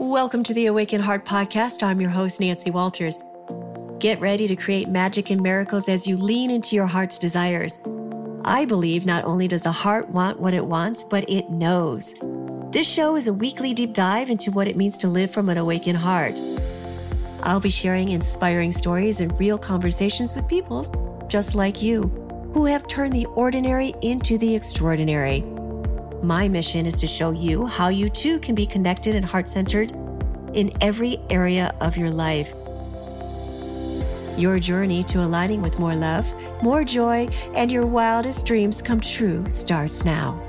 Welcome to the Awaken Heart Podcast. I'm your host, Nancy Walters. Get ready to create magic and miracles as you lean into your heart's desires. I believe not only does the heart want what it wants, but it knows. This show is a weekly deep dive into what it means to live from an awakened heart. I'll be sharing inspiring stories and real conversations with people just like you who have turned the ordinary into the extraordinary. My mission is to show you how you too can be connected and heart centered in every area of your life. Your journey to aligning with more love, more joy, and your wildest dreams come true starts now.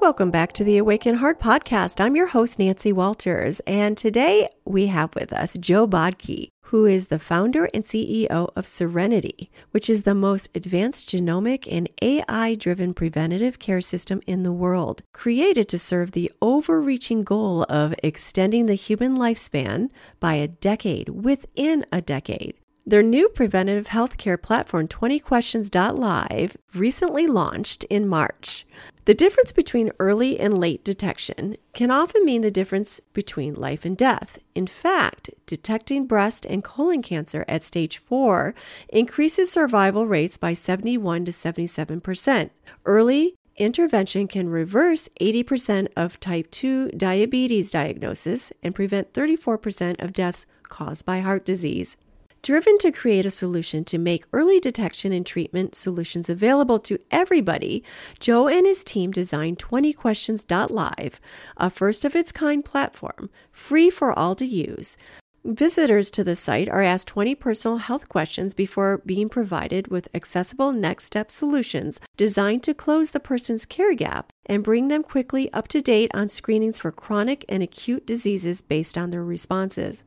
Welcome back to the Awaken Heart podcast. I'm your host, Nancy Walters, and today we have with us Jo Bhakdi who is the founder and CEO of Serenity, which is the most advanced genomic and AI driven preventative care system in the world, created to serve the overreaching goal of extending the human lifespan by a decade within a decade. Their new preventative healthcare platform, 20questions.live, recently launched in March. The difference between early and late detection can often mean the difference between life and death. In fact, detecting breast and colon cancer at stage 4 increases survival rates by 71 to 77%. Early intervention can reverse 80% of type 2 diabetes diagnosis and prevent 34% of deaths caused by heart disease. Driven to create a solution to make early detection and treatment solutions available to everybody, Jo and his team designed 20questions.live, a first of its kind platform, free for all to use. Visitors to the site are asked 20 personal health questions before being provided with accessible next step solutions designed to close the person's care gap and bring them quickly up to date on screenings for chronic and acute diseases based on their responses.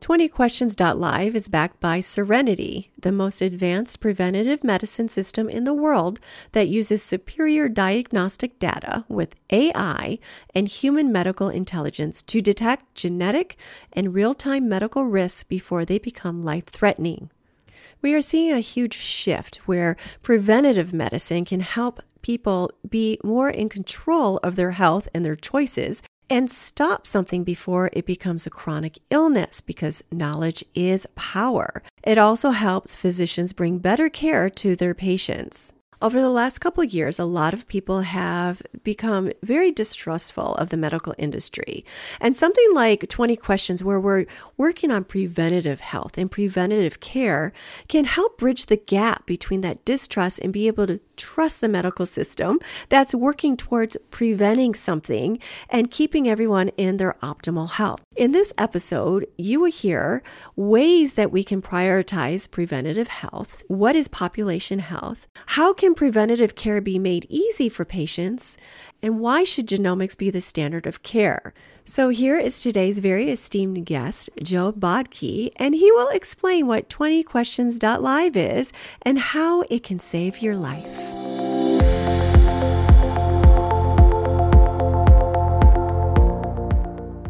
20questions.live is backed by Serenity, the most advanced preventative medicine system in the world that uses superior diagnostic data with AI and human medical intelligence to detect genetic and real time medical risks before they become life threatening. We are seeing a huge shift where preventative medicine can help people be more in control of their health and their choices and stop something before it becomes a chronic illness because knowledge is power. It also helps physicians bring better care to their patients. Over the last couple of years, a lot of people have become very distrustful of the medical industry. And something like 20 questions, where we're working on preventative health and preventative care, can help bridge the gap between that distrust and be able to trust the medical system that's working towards preventing something and keeping everyone in their optimal health. In this episode, you will hear ways that we can prioritize preventative health. What is population health? How can preventative care be made easy for patients? And why should genomics be the standard of care? So, here is today's very esteemed guest, Jo Bhakdi, and he will explain what 20questions.live is and how it can save your life.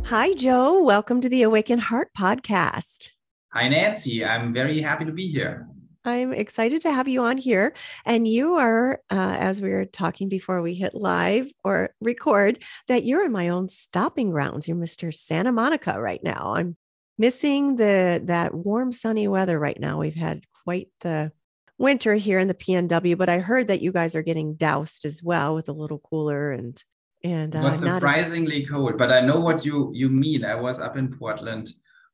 Hi, Joe. Welcome to the Awakened Heart podcast. Hi, Nancy. I'm very happy to be here. I'm excited to have you on here. And you are, uh, as we were talking before we hit live or record, that you're in my own stopping grounds. You're Mr. Santa Monica right now. I'm missing the that warm, sunny weather right now. We've had quite the winter here in the PNW, but I heard that you guys are getting doused as well with a little cooler and and uh, it was surprisingly as- cold. But I know what you you mean. I was up in Portland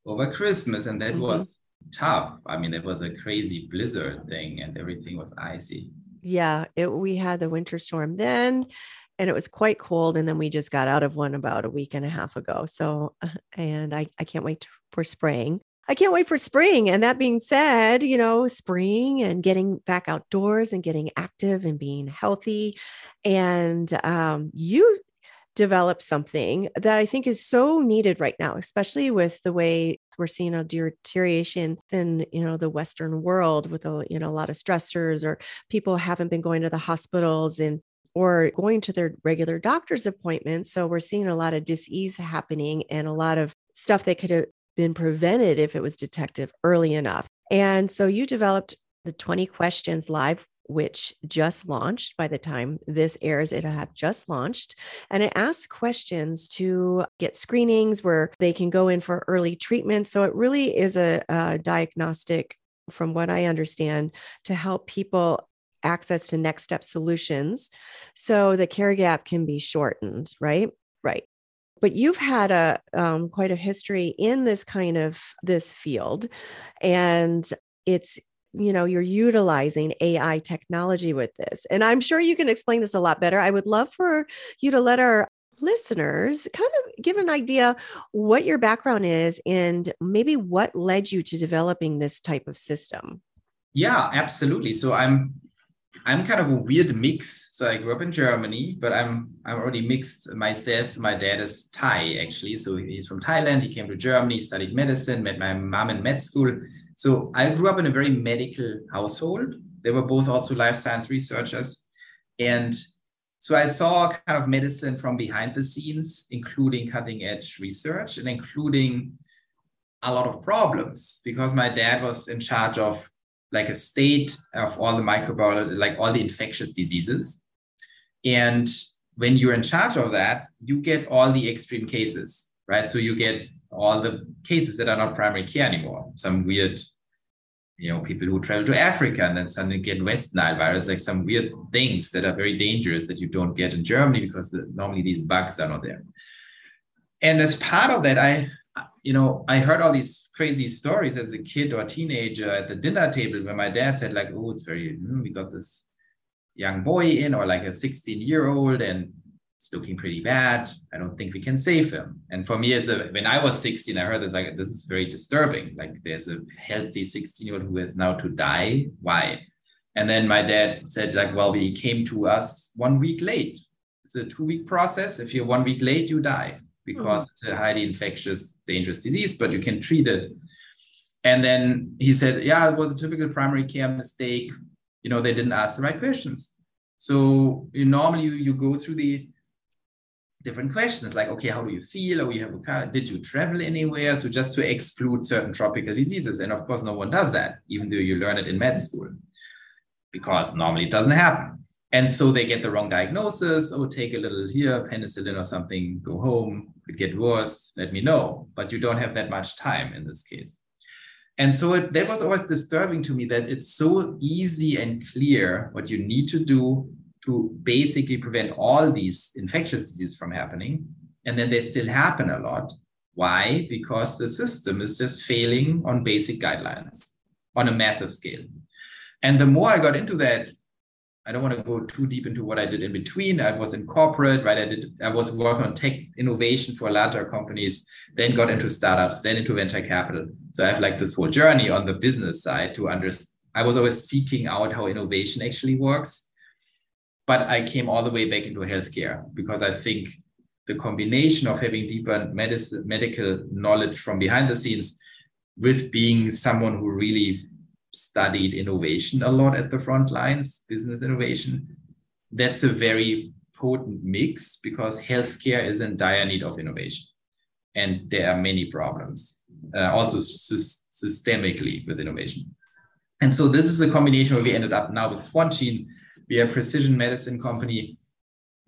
over Christmas, and that mm-hmm. was tough. I mean, it was a crazy blizzard thing and everything was icy. Yeah, it, we had the winter storm then and it was quite cold. And then we just got out of one about a week and a half ago. So, and I, I can't wait for spring. I can't wait for spring. And that being said, you know, spring and getting back outdoors and getting active and being healthy. And um, you develop something that I think is so needed right now, especially with the way we're seeing a deterioration in you know the Western world with a you know a lot of stressors or people haven't been going to the hospitals and or going to their regular doctor's appointments. So we're seeing a lot of disease happening and a lot of stuff that could have been prevented if it was detected early enough. And so you developed the 20 questions live which just launched. By the time this airs, it'll have just launched. And it asks questions to get screenings where they can go in for early treatment. So it really is a, a diagnostic, from what I understand, to help people access to next step solutions so the care gap can be shortened, right? Right but you've had a um, quite a history in this kind of this field and it's you know you're utilizing ai technology with this and i'm sure you can explain this a lot better. I would love for you to let our listeners kind of give an idea what your background is and maybe what led you to developing this type of system. Yeah absolutely. So i'm i'm kind of a weird mix. So i grew up in germany but i'm i'm already mixed myself. My dad is thai actually. So he's from thailand. He came to germany studied medicine met my mom in med school so I grew up in a very medical household. They were both also life science researchers. And so I saw kind of medicine from behind the scenes, including cutting edge research and including a lot of problems because my dad was in charge of like a state of all the microbiology, like all the infectious diseases. And when you're in charge of that, you get all the extreme cases, right? So you get all the cases that are not primary care anymore. Some weird, you know, people who travel to Africa and then suddenly get West Nile virus, like some weird things that are very dangerous that you don't get in Germany because the, normally these bugs are not there. And as part of that, I, you know, I heard all these crazy stories as a kid or a teenager at the dinner table where my dad said like, oh, it's very, hmm, we got this young boy in or like a 16 year old and it's looking pretty bad. I don't think we can save him. And for me, as a when I was 16, I heard this like this is very disturbing. Like there's a healthy 16 year old who is now to die. Why? And then my dad said like, well, he came to us one week late. It's a two week process. If you're one week late, you die because mm-hmm. it's a highly infectious, dangerous disease, but you can treat it. And then he said, yeah, it was a typical primary care mistake. You know, they didn't ask the right questions. So you, normally you, you go through the different questions like, okay, how do you feel? Or you have a car? Did you travel anywhere? So just to exclude certain tropical diseases. And of course, no one does that, even though you learn it in med school, because normally it doesn't happen. And so they get the wrong diagnosis. Oh, take a little here, penicillin or something, go home, it get worse, let me know. But you don't have that much time in this case. And so it, that was always disturbing to me that it's so easy and clear what you need to do to basically prevent all these infectious diseases from happening. And then they still happen a lot. Why? Because the system is just failing on basic guidelines on a massive scale. And the more I got into that, I don't want to go too deep into what I did in between. I was in corporate, right? I did I was working on tech innovation for larger companies, then got into startups, then into venture capital. So I have like this whole journey on the business side to understand. I was always seeking out how innovation actually works but I came all the way back into healthcare because I think the combination of having deeper medicine, medical knowledge from behind the scenes with being someone who really studied innovation a lot at the front lines, business innovation, that's a very potent mix because healthcare is in dire need of innovation. And there are many problems, uh, also sy- systemically with innovation. And so this is the combination where we ended up now with Quantgene, we are a precision medicine company,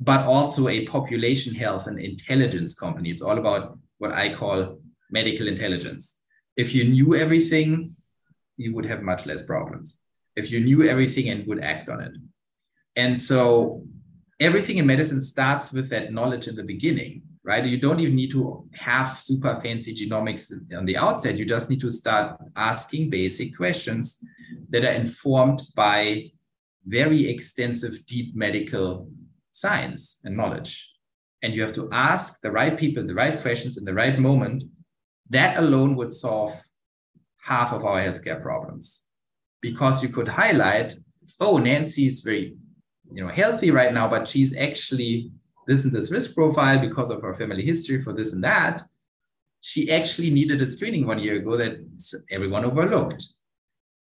but also a population health and intelligence company. It's all about what I call medical intelligence. If you knew everything, you would have much less problems. If you knew everything and would act on it. And so everything in medicine starts with that knowledge in the beginning, right? You don't even need to have super fancy genomics on the outset. You just need to start asking basic questions that are informed by very extensive, deep medical science and knowledge. And you have to ask the right people the right questions in the right moment. That alone would solve half of our healthcare problems because you could highlight, oh, Nancy is very you know, healthy right now, but she's actually this and this risk profile because of her family history for this and that. She actually needed a screening one year ago that everyone overlooked.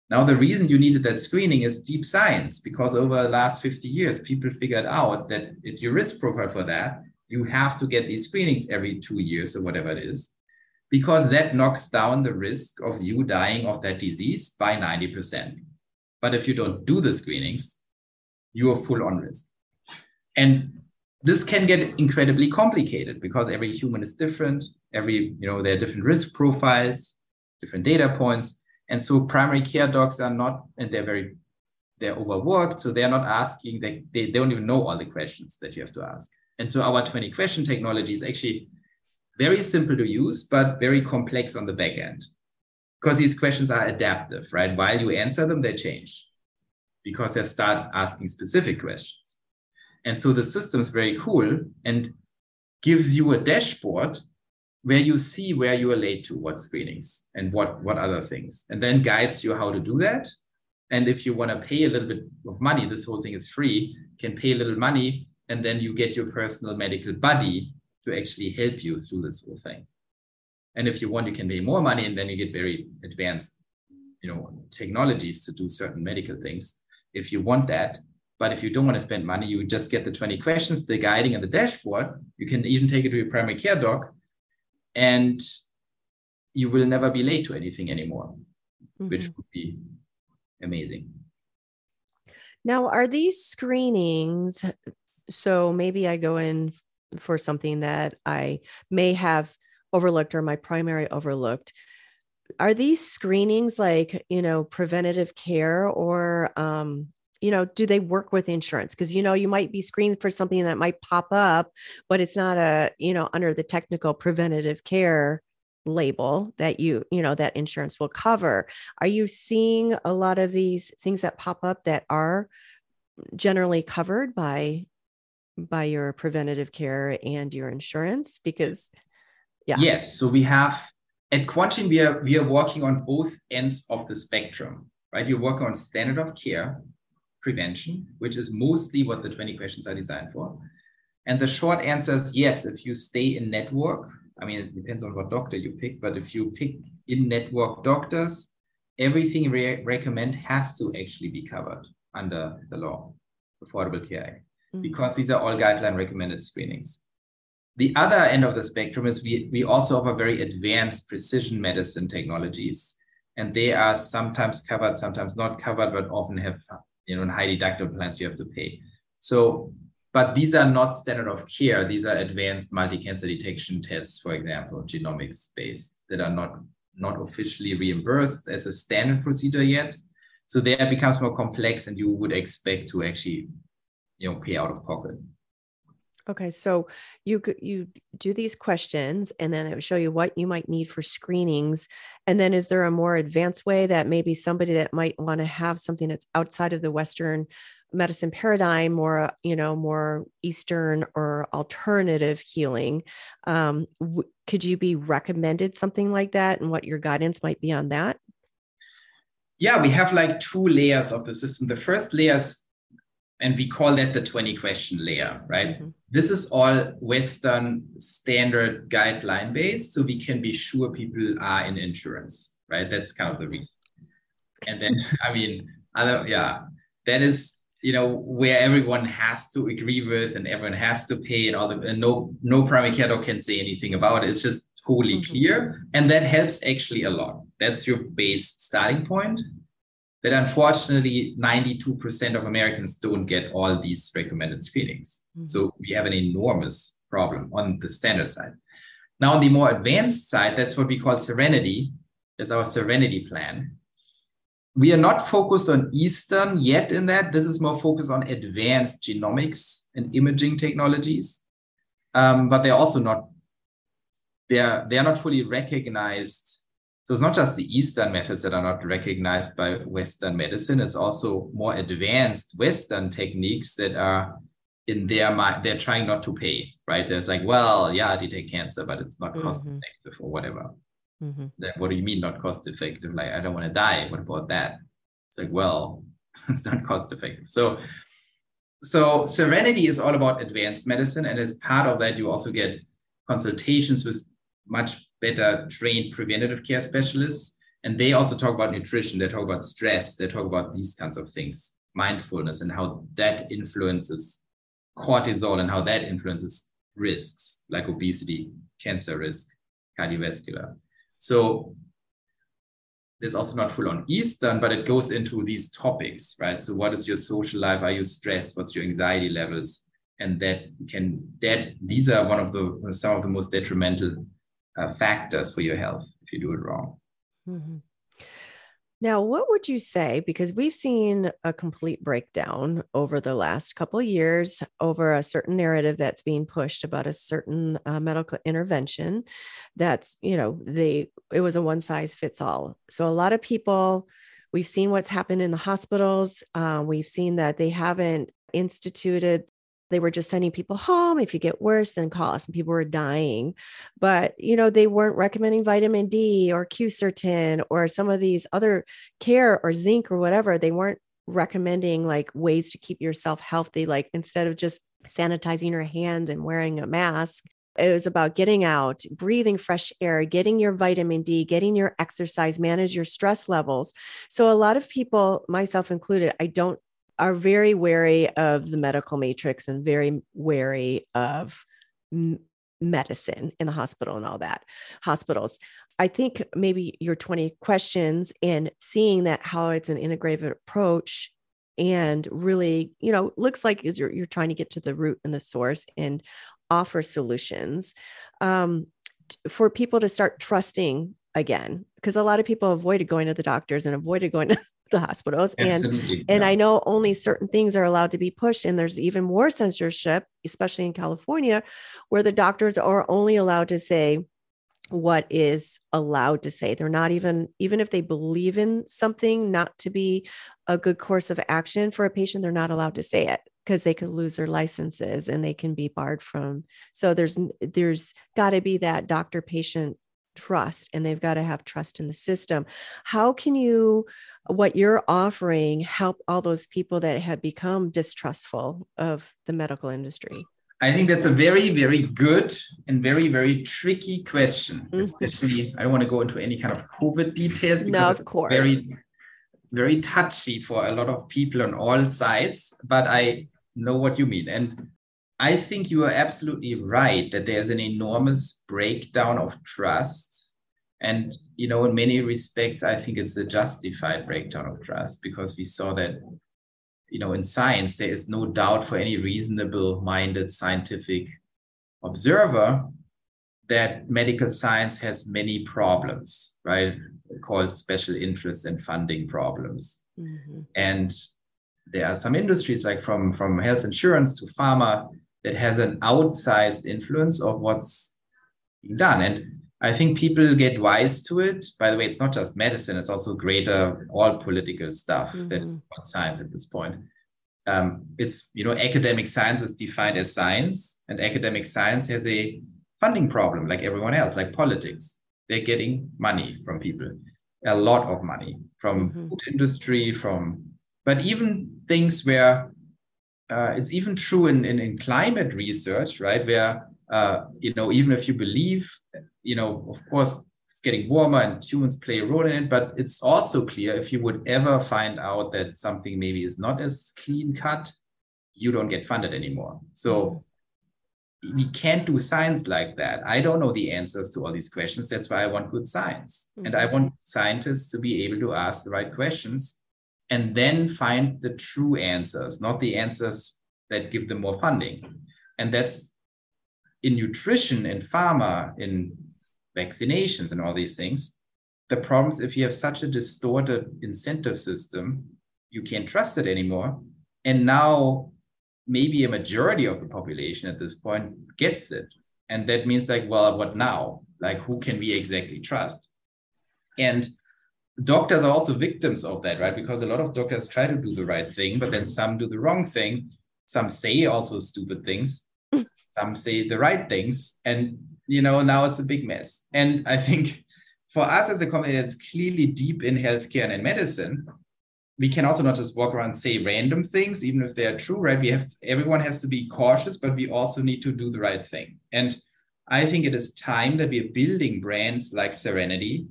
Now, the reason you needed that screening is deep science, because over the last 50 years, people figured out that if your risk profile for that, you have to get these screenings every two years or whatever it is, because that knocks down the risk of you dying of that disease by 90%. But if you don't do the screenings, you are full on risk. And this can get incredibly complicated because every human is different. Every, you know, there are different risk profiles, different data points. And so primary care docs are not, and they're very, they're overworked. So they're not asking, they, they, they don't even know all the questions that you have to ask. And so our 20 question technology is actually very simple to use, but very complex on the back end because these questions are adaptive, right? While you answer them, they change because they start asking specific questions. And so the system is very cool and gives you a dashboard where you see where you are late to, what screenings and what, what other things, and then guides you how to do that. And if you want to pay a little bit of money, this whole thing is free, can pay a little money, and then you get your personal medical buddy to actually help you through this whole thing. And if you want, you can pay more money, and then you get very advanced, you know, technologies to do certain medical things. If you want that, but if you don't want to spend money, you just get the 20 questions, the guiding, and the dashboard. You can even take it to your primary care doc, and you will never be late to anything anymore, mm-hmm. which would be amazing. Now, are these screenings? So maybe I go in for something that I may have overlooked or my primary overlooked. Are these screenings like, you know, preventative care or, um, you know, do they work with insurance? Because, you know, you might be screened for something that might pop up, but it's not a, you know, under the technical preventative care label that you you know that insurance will cover. Are you seeing a lot of these things that pop up that are generally covered by by your preventative care and your insurance? Because yeah. Yes so we have at Quantgene we are we are working on both ends of the spectrum right? You're working on standard of care prevention which is mostly what the 20 questions are designed for and the short answer is yes if you stay in network i mean it depends on what doctor you pick but if you pick in network doctors everything we recommend has to actually be covered under the law affordable care act mm-hmm. because these are all guideline recommended screenings. The other end of the spectrum is we, we also offer very advanced precision medicine technologies. And they are sometimes covered, sometimes not covered, but often have you know in high deductible plans you have to pay. So, but these are not standard of care. These are advanced multi-cancer detection tests, for example, genomics based, that are not not officially reimbursed as a standard procedure yet. So there becomes more complex, and you would expect to actually you know pay out of pocket okay so you you do these questions and then it will show you what you might need for screenings and then is there a more advanced way that maybe somebody that might want to have something that's outside of the western medicine paradigm more you know more eastern or alternative healing um, w- could you be recommended something like that and what your guidance might be on that yeah we have like two layers of the system the first layer is and we call that the 20 question layer, right? Mm-hmm. This is all Western standard guideline based, so we can be sure people are in insurance, right? That's kind of the reason. And then, I mean, other, yeah, that is, you know, where everyone has to agree with and everyone has to pay and all the, and no, no primary care doc can say anything about it. It's just totally mm-hmm. clear. And that helps actually a lot. That's your base starting point that unfortunately 92% of Americans don't get all these recommended screenings. Mm-hmm. So we have an enormous problem on the standard side. Now, on the more advanced side, that's what we call Serenity. That's our Serenity plan. We are not focused on Eastern yet in that. This is more focused on advanced genomics and imaging technologies. Um, but they're also not, they're, they're not fully recognized so it's not just the Eastern methods that are not recognized by Western medicine, it's also more advanced Western techniques that are in their mind, they're trying not to pay, right? There's like, well, yeah, I detect cancer, but it's not cost mm-hmm. effective or whatever. Mm-hmm. Then what do you mean not cost effective? Like, I don't want to die. What about that? It's like, well, it's not cost effective. So, so Serenity is all about advanced medicine, and as part of that, you also get consultations with much better trained preventative care specialists. And they also talk about nutrition, they talk about stress, they talk about these kinds of things, mindfulness, and how that influences cortisol and how that influences risks like obesity, cancer risk, cardiovascular. So it's also not full on Eastern, but it goes into these topics, right? So what is your social life? Are you stressed? What's your anxiety levels? And that can that these are one of the some of the most detrimental uh, factors for your health if you do it wrong. Mm-hmm. Now, what would you say? Because we've seen a complete breakdown over the last couple years over a certain narrative that's being pushed about a certain uh, medical intervention. That's, you know, they, it was a one size fits all. So a lot of people, we've seen what's happened in the hospitals. Uh, we've seen that they haven't instituted they were just sending people home. If you get worse, then call us. And people were dying. But, you know, they weren't recommending vitamin D or Quercetin or some of these other care or zinc or whatever. They weren't recommending like ways to keep yourself healthy. Like instead of just sanitizing your hand and wearing a mask, it was about getting out, breathing fresh air, getting your vitamin D, getting your exercise, manage your stress levels. So, a lot of people, myself included, I don't are very wary of the medical matrix and very wary of m- medicine in the hospital and all that hospitals. I think maybe your 20 questions and seeing that how it's an integrated approach and really you know looks like you're, you're trying to get to the root and the source and offer solutions um, for people to start trusting again because a lot of people avoided going to the doctors and avoided going to the hospitals Absolutely. and and i know only certain things are allowed to be pushed and there's even more censorship especially in california where the doctors are only allowed to say what is allowed to say they're not even even if they believe in something not to be a good course of action for a patient they're not allowed to say it because they could lose their licenses and they can be barred from so there's there's got to be that doctor patient trust and they've got to have trust in the system how can you what you're offering help all those people that have become distrustful of the medical industry? I think that's a very, very good and very, very tricky question. Mm-hmm. Especially, I don't want to go into any kind of COVID details because no, of course. very, very touchy for a lot of people on all sides. But I know what you mean, and I think you are absolutely right that there's an enormous breakdown of trust and you know, in many respects, I think it's a justified breakdown of trust because we saw that, you know, in science, there is no doubt for any reasonable-minded scientific observer that medical science has many problems, right? Called special interests and funding problems. Mm-hmm. And there are some industries like from, from health insurance to pharma that has an outsized influence of what's being done. And I think people get wise to it. By the way, it's not just medicine, it's also greater all political stuff mm-hmm. that's not science at this point. Um, it's, you know, academic science is defined as science, and academic science has a funding problem like everyone else, like politics. They're getting money from people, a lot of money from mm-hmm. food industry, from, but even things where uh, it's even true in, in, in climate research, right? Where uh, you know, even if you believe, you know, of course, it's getting warmer and humans play a role in it, but it's also clear if you would ever find out that something maybe is not as clean cut, you don't get funded anymore. So we can't do science like that. I don't know the answers to all these questions. That's why I want good science. Mm-hmm. And I want scientists to be able to ask the right questions and then find the true answers, not the answers that give them more funding. And that's in nutrition, in pharma, in vaccinations, and all these things, the problem is if you have such a distorted incentive system, you can't trust it anymore. And now maybe a majority of the population at this point gets it. And that means like, well, what now? Like, who can we exactly trust? And doctors are also victims of that, right? Because a lot of doctors try to do the right thing, but then some do the wrong thing. Some say also stupid things mm. some say the right things and you know now it's a big mess. And i think for us as a company that's clearly deep in healthcare and in medicine we can also not just walk around say random things even if they are true right? We have to, everyone has to be cautious but we also need to do the right thing. And i think it is time that we are building brands like serenity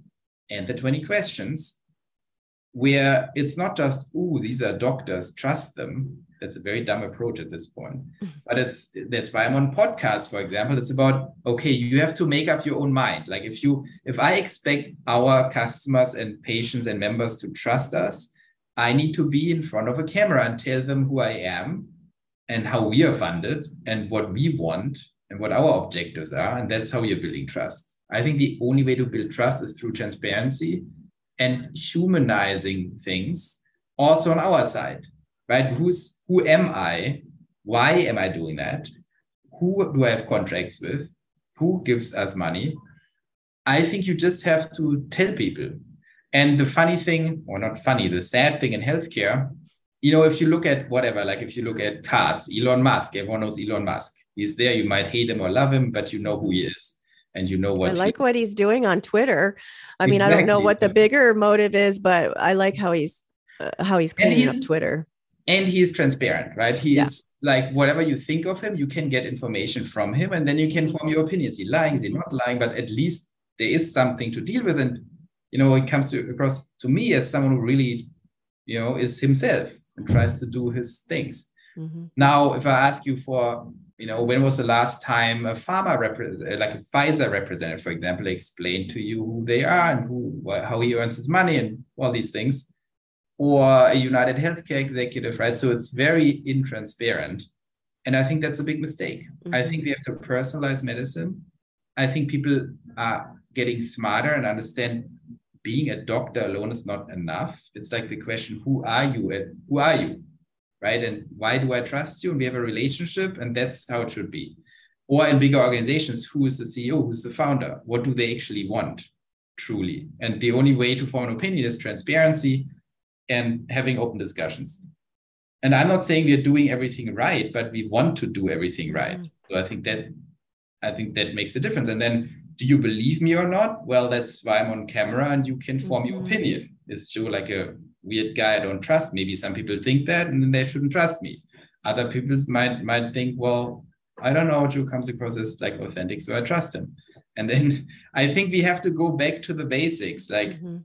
and the 20 questions where it's not just oh these are doctors trust them that's a very dumb approach at this point. Mm-hmm. But it's that's why I'm on podcasts, for example. It's about okay, you have to make up your own mind. Like if you if I expect our customers and patients and members to trust us, I need to be in front of a camera and tell them who I am and how we are funded and what we want and what our objectives are. And that's how you're building trust. I think the only way to build trust is through transparency and humanizing things also on our side, right? Who's who am I? Why am I doing that? Who do I have contracts with? Who gives us money? I think you just have to tell people. And the funny thing, or not funny, the sad thing in healthcare, you know, if you look at whatever, like if you look at cars, Elon Musk, everyone knows Elon Musk. He's there. You might hate him or love him, but you know who he is and you know what I like he, what he's doing on Twitter. I mean, exactly. I don't know what the bigger motive is, but I like how he's uh, how he's cleaning he's, up Twitter. And he's transparent, right? He's yeah. like whatever you think of him, you can get information from him, and then you can form your opinions. Is he lying? Is he not lying? But at least there is something to deal with, and you know, it comes to across to me as someone who really, you know, is himself and tries to do his things. Mm-hmm. Now, if I ask you for, you know, when was the last time a pharma rep- like a Pfizer representative, for example, explained to you who they are and who how he earns his money and all these things, or a United Healthcare executive, right? So it's very intransparent, and I think that's a big mistake. Mm-hmm. I think we have to personalize medicine. I think people are getting smarter and understand being a doctor alone is not enough. It's like the question, who are you and who are you? Right. And why do I trust you? And we have a relationship, and that's how it should be. Or in bigger organizations, who is the CEO? Who's the founder? What do they actually want truly? And the only way to form an opinion is transparency and having open discussions. And I'm not saying we're doing everything right, but we want to do everything right. Mm-hmm. So I think that I think that makes a difference. And then do you believe me or not? Well, that's why I'm on camera and you can form mm-hmm. your opinion. Is Jo like a weird guy I don't trust? Maybe some people think that and then they shouldn't trust me. Other people might might think, well, I don't know, Jo comes across as like authentic, so I trust him. And then I think we have to go back to the basics. Like mm-hmm.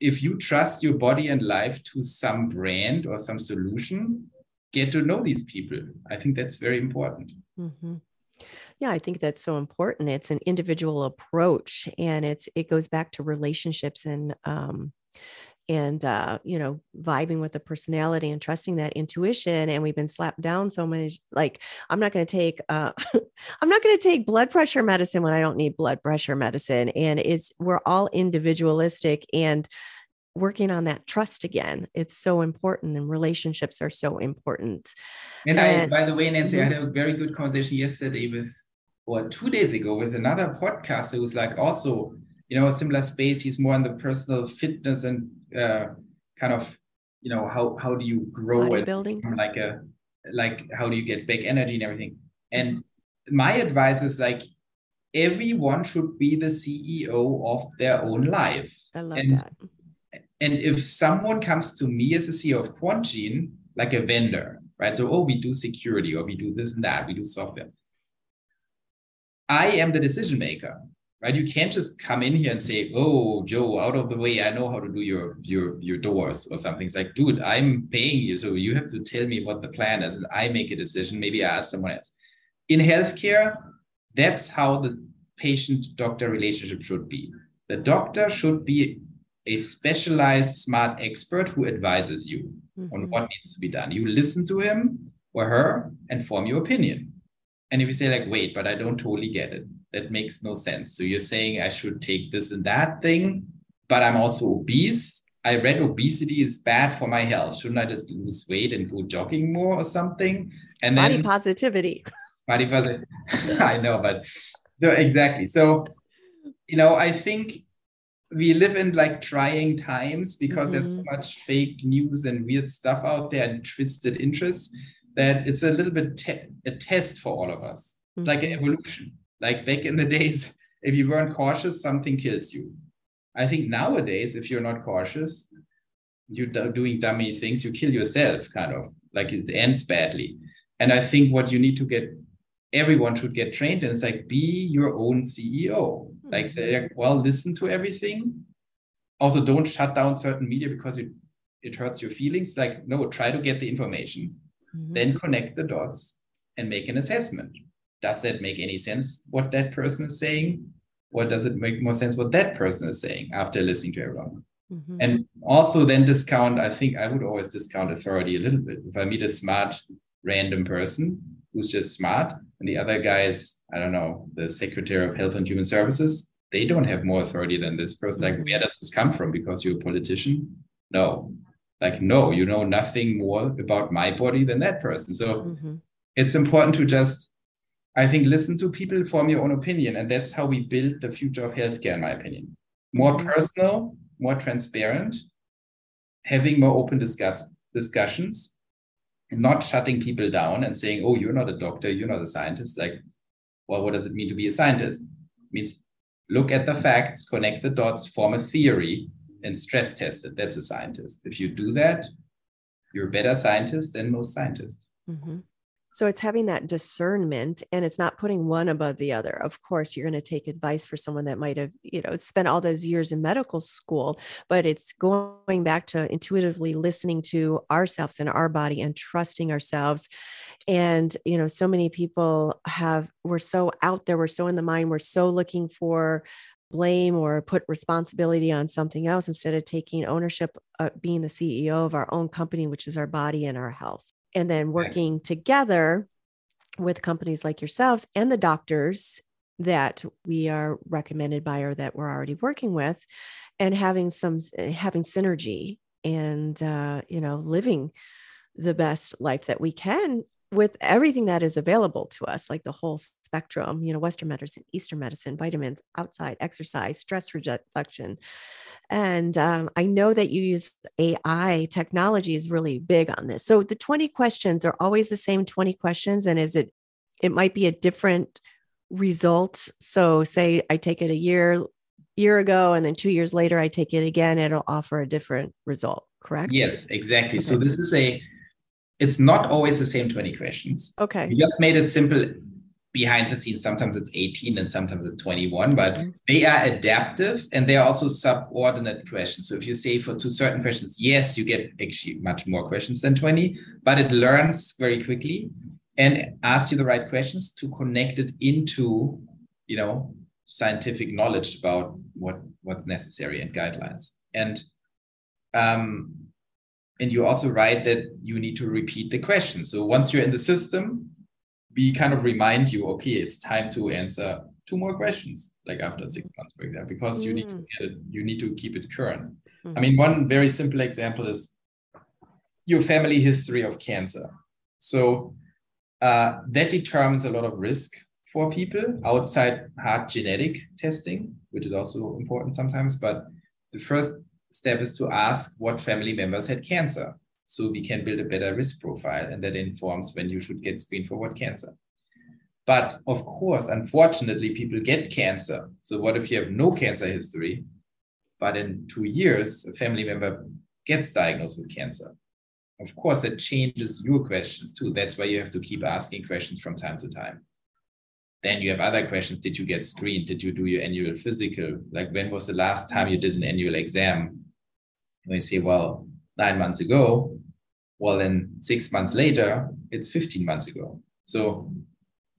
If you trust your body and life to some brand or some solution, get to know these people. I think that's very important. Mm-hmm. Yeah, I think that's so important. It's an individual approach and it's it goes back to relationships and um and uh, you know vibing with the personality and trusting that intuition and we've been slapped down so much like i'm not going to take uh, i'm not going to take blood pressure medicine when i don't need blood pressure medicine and it's we're all individualistic and working on that trust again it's so important and relationships are so important and, and I, by the way nancy mm-hmm. i had a very good conversation yesterday with or two days ago with another podcast who was like also you know a similar space. He's more on the personal fitness and uh, kind of you know how how do you grow building like a like how do you get back energy and everything? And my advice is like everyone should be the ceo of their own life. I love and, that. and if someone comes to me as a ceo of quantgene like a vendor right? So oh we do security or we do this and that we do software. I am the decision maker, right? You can't just come in here and say, "Oh, Jo, out of the way. I know how to do your your your doors or something." It's like, dude, I'm paying you, so you have to tell me what the plan is, and I make a decision. Maybe I ask someone else. In healthcare, that's how the patient-doctor relationship should be. The doctor should be a specialized smart expert who advises you mm-hmm. on what needs to be done. You listen to him or her and form your opinion. And if you say like, wait, but I don't totally get it, that makes no sense. So you're saying I should take this and that thing, but I'm also obese. I read obesity is bad for my health. Shouldn't I just lose weight and go jogging more or something? And then body positivity. Body positivity. I know, but so exactly. So, you know, I think we live in like trying times because mm-hmm. there's so mm-hmm. much fake news and weird stuff out there and twisted interests that it's a little bit te- a test for all of us. Mm-hmm. like an evolution. Like back in the days, if you weren't cautious, something kills you. I think nowadays, if you're not cautious, you're doing dummy things, you kill yourself, kind of like it ends badly. And I think what you need to get, everyone should get trained and it's like be your own CEO. Mm-hmm. Like say, well, listen to everything. Also, don't shut down certain media because it it hurts your feelings. Like no, try to get the information mm-hmm. then connect the dots and make an assessment. Does that make any sense what that person is saying? Or does it make more sense what that person is saying after listening to everyone? Mm-hmm. And also then discount, I think I would always discount authority a little bit. If I meet a smart random person who's just smart, and the other guy is, I don't know, the Secretary of Health and Human Services, they don't have more authority than this person. Like, where does this come from? Because you're a politician? No. Like, no, you know nothing more about my body than that person. So mm-hmm. it's important to just, I think, listen to people, form your own opinion. And that's how we build the future of healthcare, in my opinion. More mm-hmm. personal, more transparent, having more open discuss discussions, not shutting people down and saying, oh, you're not a doctor, you're not a scientist. Like, well, what does it mean to be a scientist? It means look at the facts, connect the dots, form a theory, and stress test it. That's a scientist. If you do that, you're a better scientist than most scientists. Mm-hmm. So it's having that discernment and it's not putting one above the other. Of course, you're going to take advice for someone that might have, you know, spent all those years in medical school, but it's going back to intuitively listening to ourselves and our body and trusting ourselves. And, you know, so many people have, we're so out there, we're so in the mind, we're so looking for blame or put responsibility on something else instead of taking ownership of being the CEO of our own company, which is our body and our health and then working right. together with companies like yourselves and the doctors that we are recommended by or that we're already working with and having some having synergy and uh, you know living the best life that we can with everything that is available to us, like the whole spectrum, you know, Western medicine, Eastern medicine, vitamins, outside exercise, stress reduction. And um, I know that you use AI technology is really big on this. So the 20 questions are always the same 20 questions. And is it, it might be a different result. So say I take it a year, year ago, and then two years later, I take it again, it'll offer a different result, correct? Yes, exactly. Okay. So this is a, it's not always the same 20 questions. Okay. We just made it simple behind the scenes. Sometimes it's 18 and sometimes it's 21, but mm-hmm. they are adaptive and they are also subordinate questions. So if you say for two certain questions, yes, you get actually much more questions than 20, but it learns very quickly and asks you the right questions to connect it into, you know, scientific knowledge about what what's necessary and guidelines. And um, and you also write that you need to repeat the question. So once you're in the system, we kind of remind you, okay, it's time to answer two more questions, like after six months, for example, because mm. you need to mm. get it, you need to keep it current. Mm. I mean, one very simple example is your family history of cancer. So uh, that determines a lot of risk for people outside hard genetic testing, which is also important sometimes. But the first step is to ask what family members had cancer so we can build a better risk profile and that informs when you should get screened for what cancer. But of course unfortunately people get cancer. So what if you have no cancer history but in two years a family member gets diagnosed with cancer? Of course that changes your questions too. That's why you have to keep asking questions from time to time then you have other questions did you get screened did you do your annual physical like when was the last time you did an annual exam and you say, well, nine months ago, well, then six months later, it's 15 months ago. So,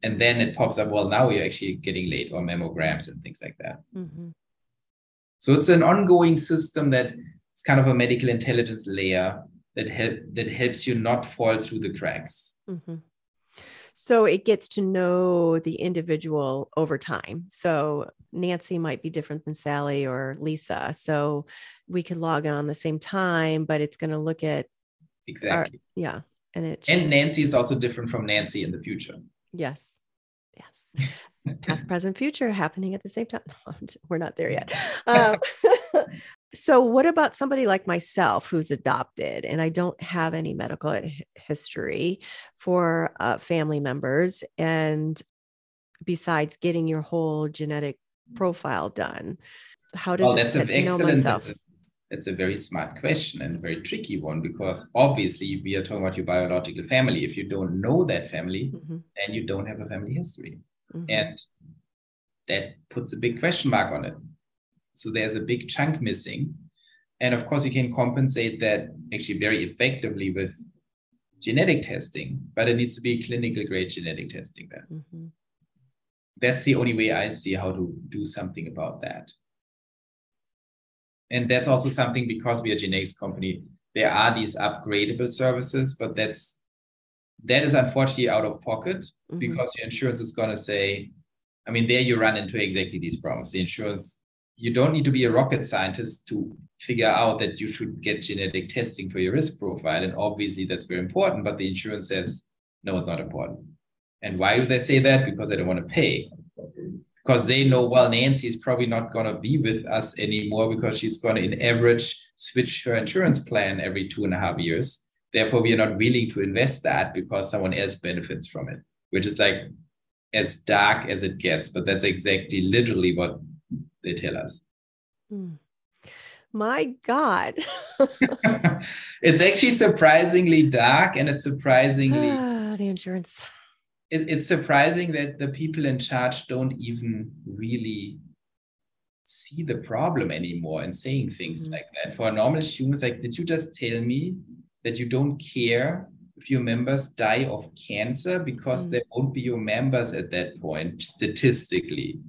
and then it pops up, well, now you're actually getting late or mammograms and things like that. Mm-hmm. So it's an ongoing system that it's kind of a medical intelligence layer that help that helps you not fall through the cracks. Mm-hmm. So it gets to know the individual over time. So Nancy might be different than Sally or Lisa. So we could log on the same time, but it's going to look at exactly. Our, yeah. And it and Nancy is also different from Nancy in the future. Yes. Yes. Past, present, future happening at the same time. we're not there yet. Um, so what about somebody like myself who's adopted and i don't have any medical history for uh, family members and besides getting your whole genetic profile done how does well, it get to know myself it's a very smart question and a very tricky one because obviously we are talking about your biological family if you don't know that family mm-hmm. then you don't have a family history mm-hmm. and that puts a big question mark on it so there's a big chunk missing. And of course, you can compensate that actually very effectively with genetic testing, but it needs to be clinical grade genetic testing then. Mm-hmm. That's the only way I see how to do something about that. And that's also something because we are a genetics company, there are these upgradable services, but that's that is unfortunately out of pocket mm-hmm. because your insurance is going to say, I mean, there you run into exactly these problems. The insurance, you don't need to be a rocket scientist to figure out that you should get genetic testing for your risk profile. And obviously that's very important, but the insurance says, no, it's not important. And why do they say that? Because they don't want to pay. Because they know, well, Nancy is probably not going to be with us anymore because she's going to, in average, switch her insurance plan every two and a half years. Therefore, we are not willing to invest that because someone else benefits from it, which is like as dark as it gets. But that's exactly literally what they tell us. My God. it's actually surprisingly dark and it's surprisingly the insurance. It, it's surprising that the people in charge don't even really see the problem anymore and saying things mm-hmm. like that. For a normal human, it's like, did you just tell me that you don't care if your members die of cancer because mm. they won't be your members at that point statistically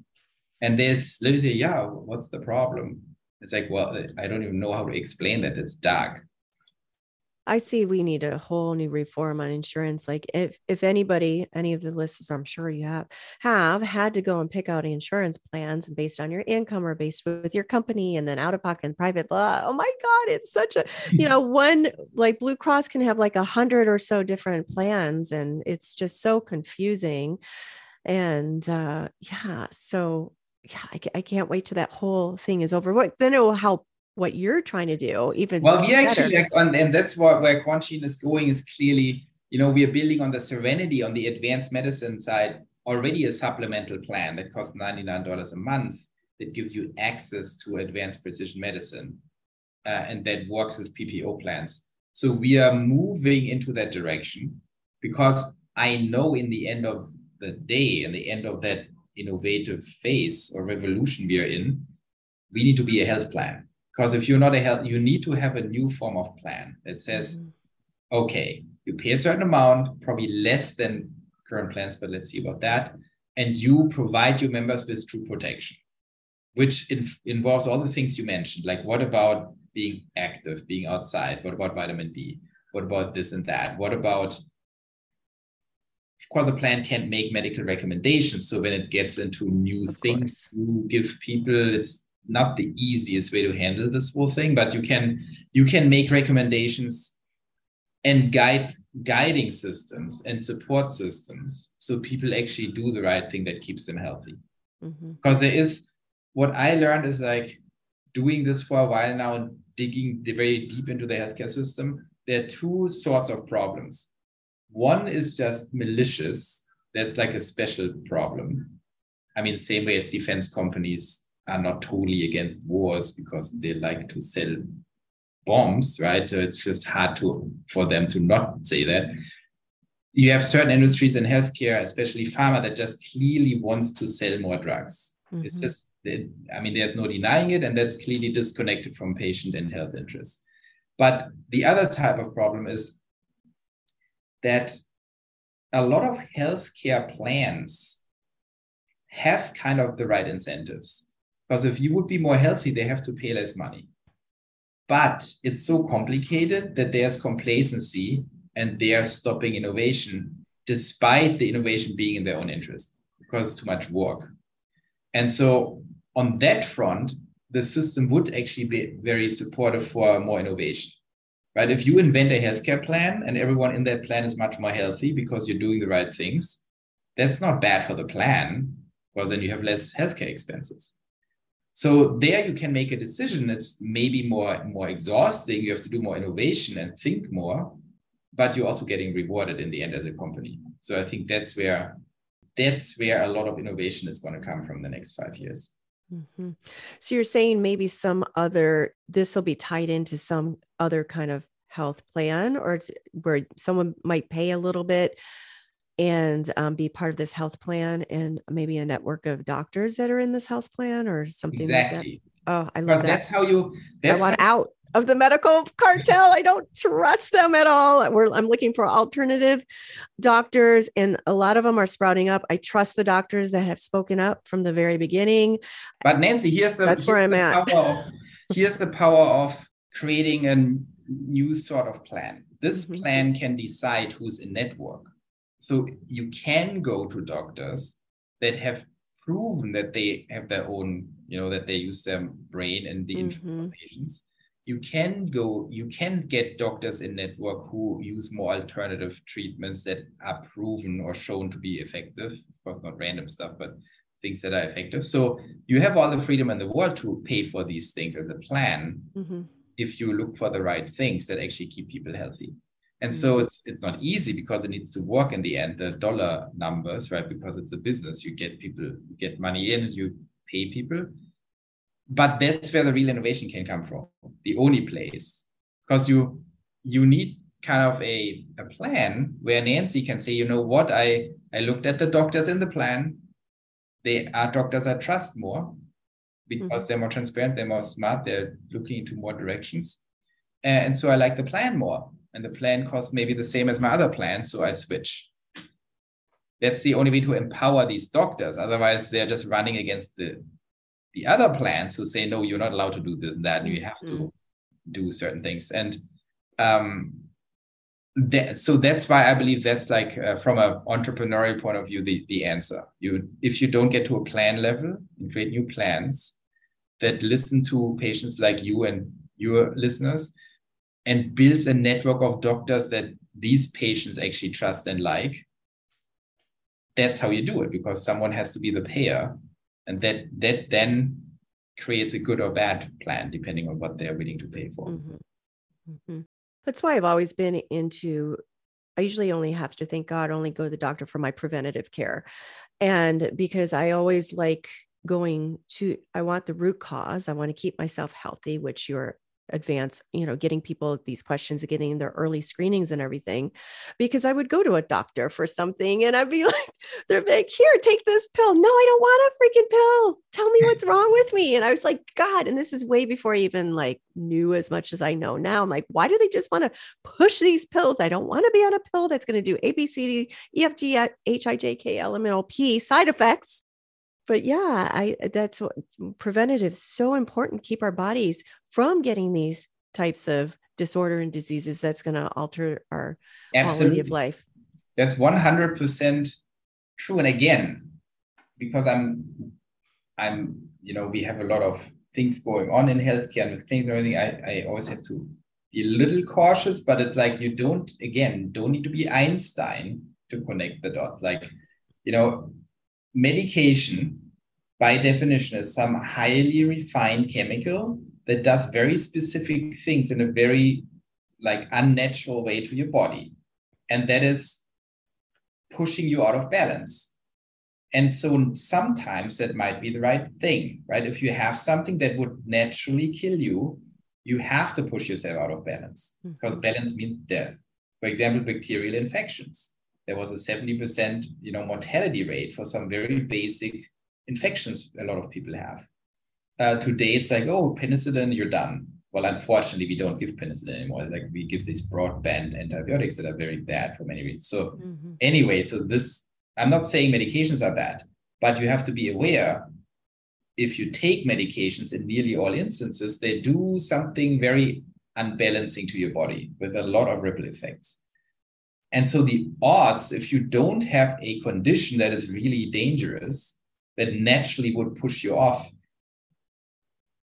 and there's literally yeah what's the problem it's like well i don't even know how to explain that it's dark I see we need a whole new reform on insurance. Like if if anybody, any of the listeners, I'm sure you have, have had to go and pick out insurance plans based on your income or based with your company and then out of pocket and private, blah. Oh my God, it's such a, you know, one like Blue Cross can have like a hundred or so different plans and it's just so confusing. And uh yeah, so yeah, I, I can't wait till that whole thing is over. What then it will help what you're trying to do even well we actually like, and that's what where Quantgene is going is clearly you know we are building on the serenity on the advanced medicine side already a supplemental plan that costs $99 a month that gives you access to advanced precision medicine uh, and that works with ppo plans so we are moving into that direction because i know in the end of the day in the end of that innovative phase or revolution we are in we need to be a health plan because if you're not a health, you need to have a new form of plan that says, mm-hmm. okay, you pay a certain amount, probably less than current plans, but let's see about that. And you provide your members with true protection, which in, involves all the things you mentioned. Like, what about being active, being outside? What about vitamin D? What about this and that? What about of course, the plan can't make medical recommendations. So when it gets into new of things, you give people, it's not the easiest way to handle this whole thing, but you can you can make recommendations and guide guiding systems and support systems so people actually do the right thing that keeps them healthy. Mm-hmm. Because there is what I learned is like doing this for a while now digging very deep into the healthcare system. There are two sorts of problems. One is just malicious. That's like a special problem. I mean, same way as defense companies are not totally against wars because they like to sell bombs, right? So it's just hard to for them to not say that. You have certain industries in healthcare, especially pharma, that just clearly wants to sell more drugs. Mm-hmm. It's just, it, I mean, there's no denying it, and that's clearly disconnected from patient and health interests. But the other type of problem is that a lot of healthcare plans have kind of the right incentives because if you would be more healthy, they have to pay less money. But it's so complicated that there's complacency and they are stopping innovation despite the innovation being in their own interest because it's too much work. And so, on that front, the system would actually be very supportive for more innovation. Right? If you invent a healthcare plan and everyone in that plan is much more healthy because you're doing the right things, that's not bad for the plan because then you have less healthcare expenses. So there you can make a decision. It's maybe more, more exhausting. You have to do more innovation and think more, but you're also getting rewarded in the end as a company. So I think that's where that's where a lot of innovation is going to come from the next five years. Mm-hmm. So you're saying maybe some other this will be tied into some other kind of health plan, or where someone might pay a little bit and um, be part of this health plan and maybe a network of doctors that are in this health plan or something exactly. like that. Oh, I love that. That's how you. That's I want how, out. Of the medical cartel. I don't trust them at all. We're, I'm looking for alternative doctors, and a lot of them are sprouting up. I trust the doctors that have spoken up from the very beginning. But Nancy, here's the that's where I'm at. Of, here's the power of creating a new sort of plan. This mm-hmm. plan can decide who's in network. So you can go to doctors that have proven that they have their own, you know, that they use their brain and the mm-hmm. You can go, you can get doctors in network who use more alternative treatments that are proven or shown to be effective. Of course, not random stuff, but things that are effective. So you have all the freedom in the world to pay for these things as a plan mm-hmm. if you look for the right things that actually keep people healthy and so mm-hmm. it's it's not easy because it needs to work in the end the dollar numbers right because it's a business you get people you get money in you pay people but that's where the real innovation can come from the only place because you you need kind of a, a plan where nancy can say you know what i i looked at the doctors in the plan they are doctors i trust more because mm-hmm. they're more transparent they're more smart they're looking into more directions and so i like the plan more and the plan costs maybe the same as my other plan, so I switch. That's the only way to empower these doctors. Otherwise, they're just running against the the other plans who say, no, you're not allowed to do this and that, and you have to mm. do certain things. And um, that, so that's why I believe that's like uh, from an entrepreneurial point of view, the, the answer. You, if you don't get to a plan level and create new plans that listen to patients like you and your listeners, and builds a network of doctors that these patients actually trust and like that's how you do it because someone has to be the payer and that that then creates a good or bad plan depending on what they're willing to pay for mm-hmm. Mm-hmm. that's why i've always been into i usually only have to thank god only go to the doctor for my preventative care and because i always like going to i want the root cause i want to keep myself healthy which you're advance, you know, getting people these questions, getting their early screenings and everything. Because I would go to a doctor for something and I'd be like, they're like, here, take this pill. No, I don't want a freaking pill. Tell me what's wrong with me. And I was like, God, and this is way before I even like knew as much as I know now. I'm like, why do they just want to push these pills? I don't want to be on a pill that's going to do A, B, C, D, E, F, G, H, I, J, K, L, M, N, O, P side effects but yeah i that's what preventative is so important keep our bodies from getting these types of disorder and diseases that's going to alter our Absolutely. quality of life. That's 100% true. And again because i'm i'm you know we have a lot of things going on in healthcare and things and everything i, I always have to be a little cautious but it's like you don't again don't need to be einstein to connect the dots. Like you know medication by definition is some highly refined chemical that does very specific things in a very like unnatural way to your body. And that is pushing you out of balance. And so sometimes that might be the right thing right? If you have something that would naturally kill you you have to push yourself out of balance mm-hmm. because balance means death. For example bacterial infections. There was a 70% you know mortality rate for some very basic infections a lot of people have uh, today it's like oh penicillin you're done. Well unfortunately we don't give penicillin anymore. It's like we give these broadband antibiotics that are very bad for many reasons. So mm-hmm. anyway so this i'm not saying medications are bad but you have to be aware if you take medications in nearly all instances they do something very unbalancing to your body with a lot of ripple effects. And so the odds, if you don't have a condition that is really dangerous, that naturally would push you off,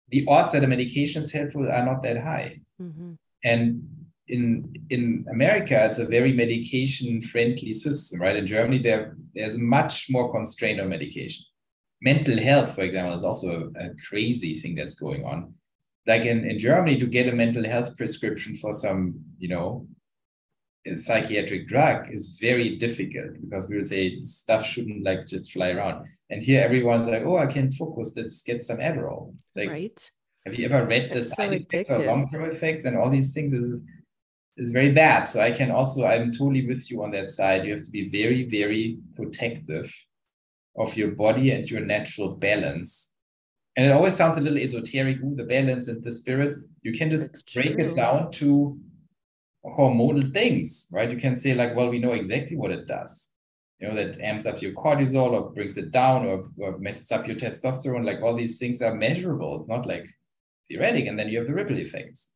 the odds that a medication is helpful are not that high. Mm-hmm. And in in America, it's a very medication friendly system, right? In Germany, there there's much more constraint on medication. Mental health, for example, is also a, a crazy thing that's going on. Like in, in Germany, to get a mental health prescription for some, you know, psychiatric drug is very difficult because we would say stuff shouldn't like just fly around. And here everyone's like, oh, I can focus. Let's get some Adderall. It's like, right. Have you ever read the side so effects or long-term effects and all these things? Is is very bad. So I can also, I'm totally with you on that side. You have to be very, very protective of your body and your natural balance And it always sounds a little esoteric, ooh, the balance and the spirit. You can just That's break true. it down to hormonal things, right? You can say, like, well, we know exactly what it does. You know, that amps up your cortisol or brings it down or, or messes up your testosterone. Like all these things are measurable. It's not like theoretic. And then you have the ripple effects.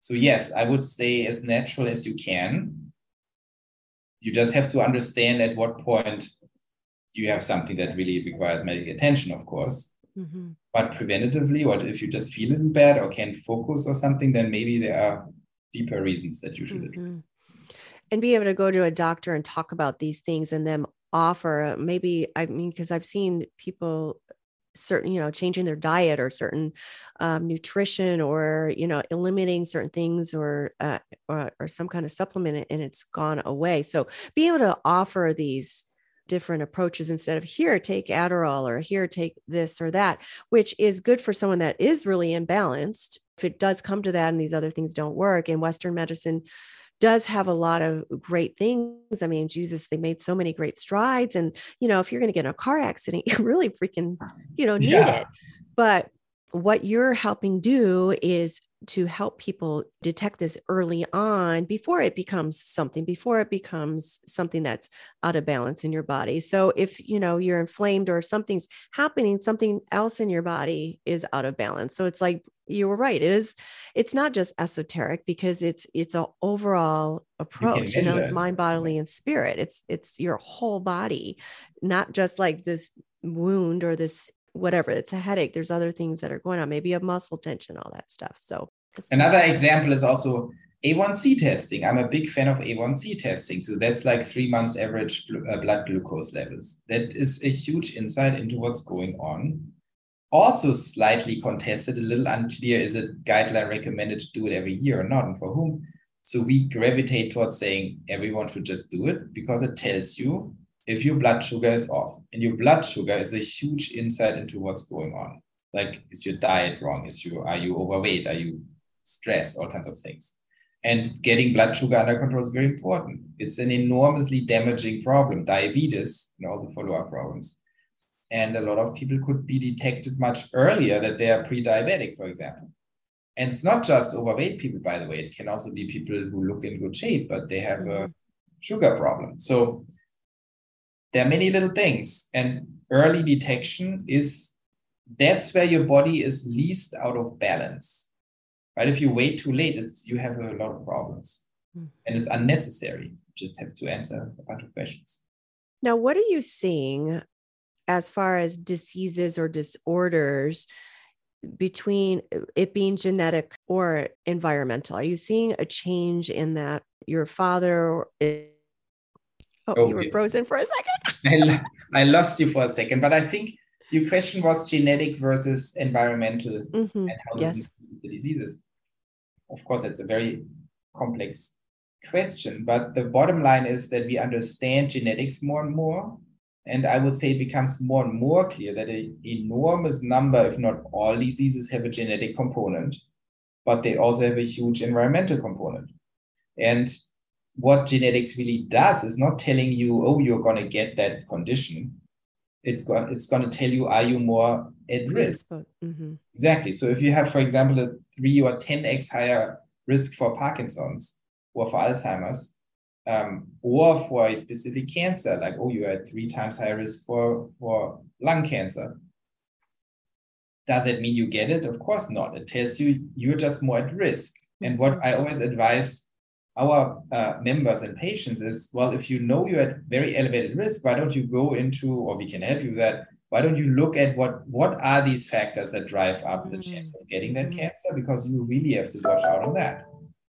So, yes, I would stay as natural as you can. You just have to understand at what point you have something that really requires medical attention, of course. Mm-hmm. But preventatively, or if you just feel a little bad or can't focus or something, then maybe there are deeper reasons that you should mm-hmm. And be able to go to a doctor and talk about these things and then offer maybe, I mean, because I've seen people certain you know changing their diet or certain um, nutrition or you know eliminating certain things or, uh, or or some kind of supplement and it's gone away so being able to offer these different approaches instead of here take adderall or here take this or that which is good for someone that is really imbalanced. If it does come to that and these other things don't work and western medicine does have a lot of great things. I mean jesus they made so many great strides and you know if you're going to get in a car accident you really freaking you know need yeah. it but what you're helping do is to help people detect this early on before it becomes something before it becomes something that's out of balance in your body. So if you know you're inflamed or something's happening something else in your body is out of balance. So it's like you were right it is it's not just esoteric because it's it's an overall approach. You, you know it's mind bodily and spirit. It's it's your whole body not just like this wound or this whatever. It's a headache. There's other things that are going on. Maybe a muscle tension all that stuff. So another example is also a1c testing. I'm a big fan of a1c testing so that's like three months average uh, blood glucose levels. That is a huge insight into what's going on. Also slightly contested a little unclear is it guideline recommended to do it every year or not and for whom? So we gravitate towards saying everyone should just do it because it tells you if your blood sugar is off. And your blood sugar is a huge insight into what's going on. Like is your diet wrong? Is you are you overweight? Are you stressed all kinds of things. And getting blood sugar under control is very important. It's an enormously damaging problem diabetes and all the follow-up problems. And a lot of people could be detected much earlier that they are pre-diabetic for example. And it's not just overweight people by the way. It can also be people who look in good shape but they have a sugar problem. So there are many little things. And early detection is that's where your body is least out of balance right if you wait too late it's you have a lot of problems mm. and it's unnecessary you just have to answer a bunch of questions now what are you seeing as far as diseases or disorders between it being genetic or environmental are you seeing a change in that your father is Oh, okay. you were frozen for a second. I, I lost you for a second, but I think your question was genetic versus environmental mm-hmm. and how yes. The diseases. Of course, it's a very complex question, but the bottom line is that we understand genetics more and more. And I would say it becomes more and more clear that an enormous number, if not all diseases, have a genetic component, but they also have a huge environmental component. And what genetics really does is not telling you, oh, you're going to get that condition. It go, it's going to tell you, are you more at risk? Mm-hmm. Exactly. So if you have, for example, a three or 10x higher risk for Parkinson's or for Alzheimer's, um, or for a specific cancer, like, oh, you're at three times higher risk for, for lung cancer. Does it mean you get it? Of course not. It tells you you're just more at risk. And what mm-hmm. I always advise our uh, members and patients is well if you know you're at very elevated risk why don't you go into or we can help you with that why don't you look at what what are these factors that drive up the chance of getting that mm-hmm. cancer? Because you really have to watch out on that.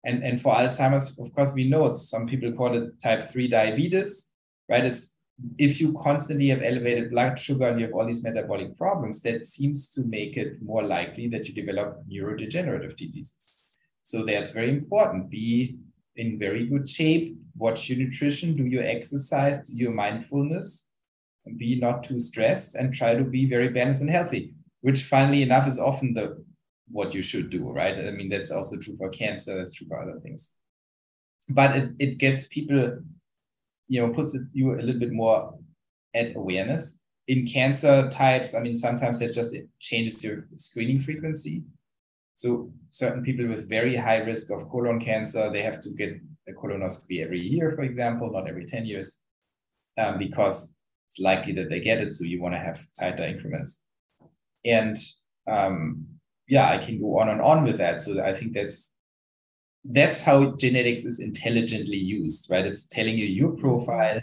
And and for alzheimer's of course we know it's some people call it type 3 diabetes right? It's if you constantly have elevated blood sugar and you have all these metabolic problems that seems to make it more likely that you develop neurodegenerative diseases. So that's very important. Be in very good shape, watch your nutrition, do your exercise, do your mindfulness, be not too stressed, and try to be very balanced and healthy, which finally enough is often the what you should do, right? I mean, that's also true for cancer, that's true for other things. But it, it gets people, you know, puts it, you a little bit more at awareness. in cancer types, I mean, sometimes it just it changes your screening frequency. So certain people with very high risk of colon cancer, they have to get a colonoscopy every year, for example, not every 10 years, um, because it's likely that they get it. So you want to have tighter increments. And um, yeah, I can go on and on with that. So I think that's that's how genetics is intelligently used, right? It's telling you your profile,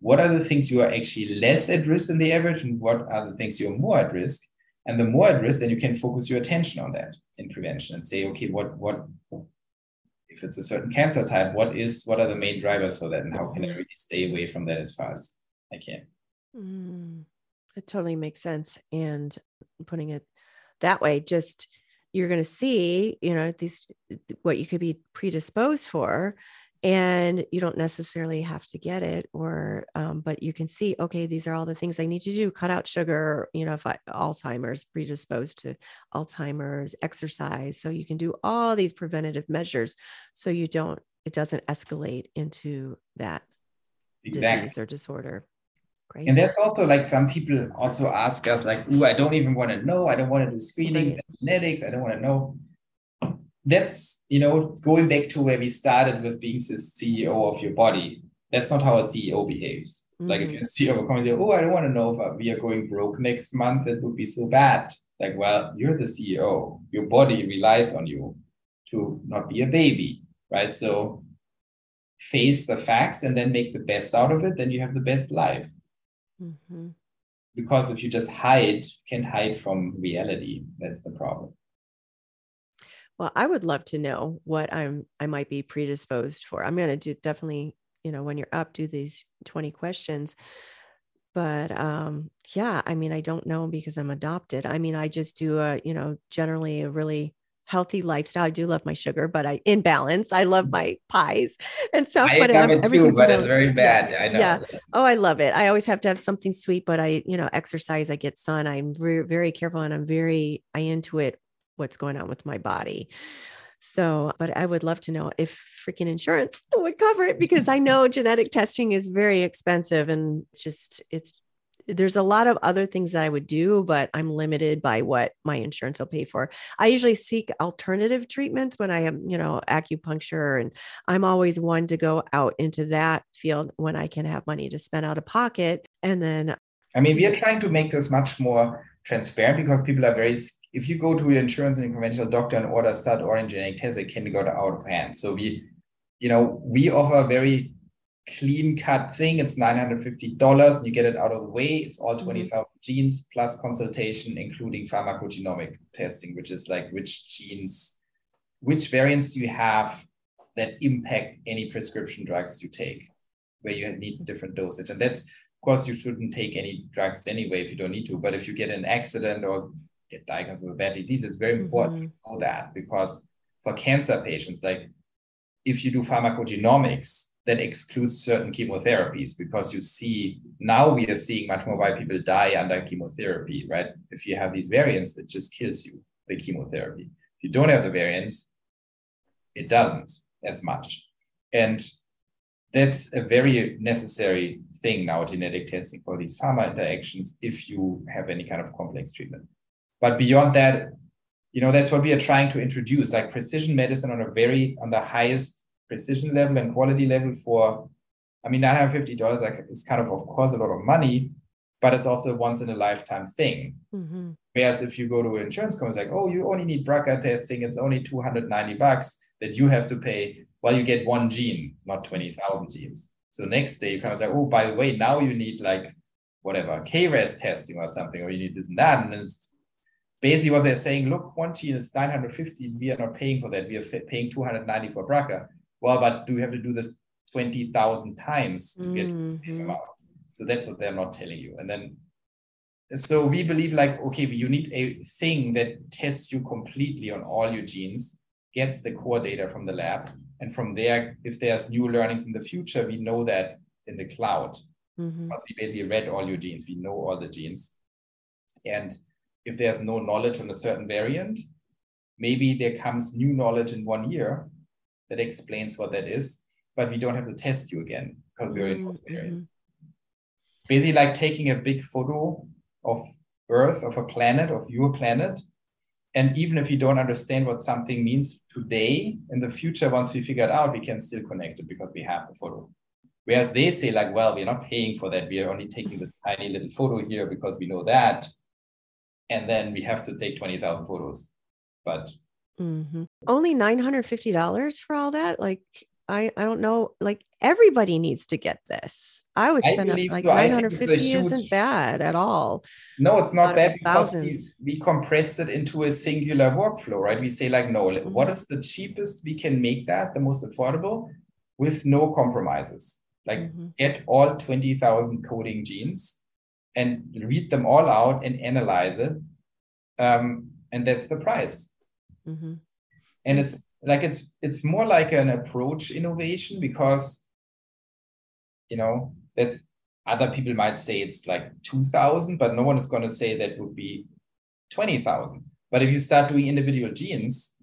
what are the things you are actually less at risk than the average, and what are the things you're more at risk. And the more at risk, then you can focus your attention on that in prevention and say, okay, what what if it's a certain cancer type, what is what are the main drivers for that, and how can I really stay away from that as far as I can? Mm, it totally makes sense. And putting it that way, just you're going to see, you know, these what you could be predisposed for, and you don't necessarily have to get it, or um, but you can see, okay, these are all the things I need to do: cut out sugar, you know, if I, Alzheimer's, predisposed to Alzheimer's, exercise, so you can do all these preventative measures, so you don't, it doesn't escalate into that exactly. disease or disorder. Great. And that's also like some people also ask us, like, "Ooh, I don't even want to know. I don't want to do screenings and genetics. I don't want to know." That's you know going back to where we started with being the CEO of your body. That's not how a CEO behaves. Mm-hmm. Like if you're a CEO of a company, "Oh, I don't want to know if we are going broke next month. It would be so bad." It's like, well, you're the CEO. Your body relies on you to not be a baby, right? So face the facts and then make the best out of it. Then you have the best life. Mm-hmm. Because if you just hide, you can't hide from reality. That's the problem. Well, I would love to know what I'm I might be predisposed for. I'm gonna do definitely, you know, when you're up, do these 20 questions. But um, yeah, I mean, I don't know because I'm adopted. I mean, I just do a, you know, generally a really healthy lifestyle. I do love my sugar, but I in balance. I love my pies and stuff. But I but love it too, but it's very bad. Yeah. I know. Yeah. Oh, I love it. I always have to have something sweet, but I, you know, exercise. I get sun. I'm very, very careful, and I'm very I intuit what's going on with my body. So, but I would love to know if freaking insurance would cover it because I know genetic testing is very expensive and just it's there's a lot of other things that I would do, but I'm limited by what my insurance will pay for. I usually seek alternative treatments when I am, you know, acupuncture, and I'm always one to go out into that field when I can have money to spend out of pocket. And then, I mean, we are trying to make this much more transparent because people are very. If you go to your insurance and conventional doctor and order start orange genetic test, it can go out of hand. So we, you know, we offer a very clean cut thing. It's $950 and you get it out of the way. It's all mm-hmm. 20,000 mm-hmm. genes plus consultation, including pharmacogenomic testing, which is like which genes, which variants do you have that impact any prescription drugs you take, where you need different dosage. And that's, course, you shouldn't take any drugs anyway if you don't need to. But if you get an accident or get diagnosed with a bad disease, it's very important mm-hmm. to know that because for cancer patients, like if you do pharmacogenomics, that excludes certain chemotherapies because you see now we are seeing much more why people die under chemotherapy, right? If you have these variants, it just kills you, the chemotherapy. If you don't have the variants, it doesn't as much. And that's a very necessary thing now, genetic testing for these pharma interactions if you have any kind of complex treatment. But beyond that, you know, that's what we are trying to introduce, like precision medicine on a very on the highest precision level and quality level for, I mean, $950 like, is kind of, of course, a lot of money, but it's also a once in a lifetime thing. Mm-hmm. Whereas if you go to an insurance company, it's like, oh, you only need BRCA testing, it's only 290 bucks that you have to pay. Well, you get one gene, not 20,000 genes. So next day you kind of say, oh, by the way, now you need like whatever KRAS testing or something, or you need this and that. And it's basically what they're saying, look, one gene is 950. We are not paying for that. We are paying 290 for BRCA well, but do we have to do this 20,000 times to get mm-hmm. out? So that's what they're not telling you. And then, so we believe like, okay, you need a thing that tests you completely on all your genes, gets the core data from the lab. And from there, if there's new learnings in the future, we know that in the cloud. Mm-hmm. Because we basically read all your genes, we know all the genes. And if there's no knowledge on a certain variant, maybe there comes new knowledge in one year that explains what that is, but we don't have to test you again because we already know the variant. It's basically like taking a big photo of Earth, of a planet, of your planet. And even if you don't understand what something means today, in the future, once we figure it out, we can still connect it because we have the photo. Whereas they say, like, well, we're not paying for that. We are only taking this tiny little photo here because we know that. And then we have to take 20,000 photos. But mm-hmm. only $950 for all that? Like, I, I don't know. Like, everybody needs to get this. I would spend I like so. 950 huge... isn't bad at all. No, it's not bad because we, we compressed it into a singular workflow, right? We say like, no, mm-hmm. what is the cheapest we can make that, the most affordable with no compromises? Like mm-hmm. get all 20,000 coding genes and read them all out and analyze it. Um, and that's the price. Mm-hmm. And it's like it's it's more like an approach innovation because you know that's other people might say it's like 2000 but no one is going to say that would be 20000 but if you start doing individual genes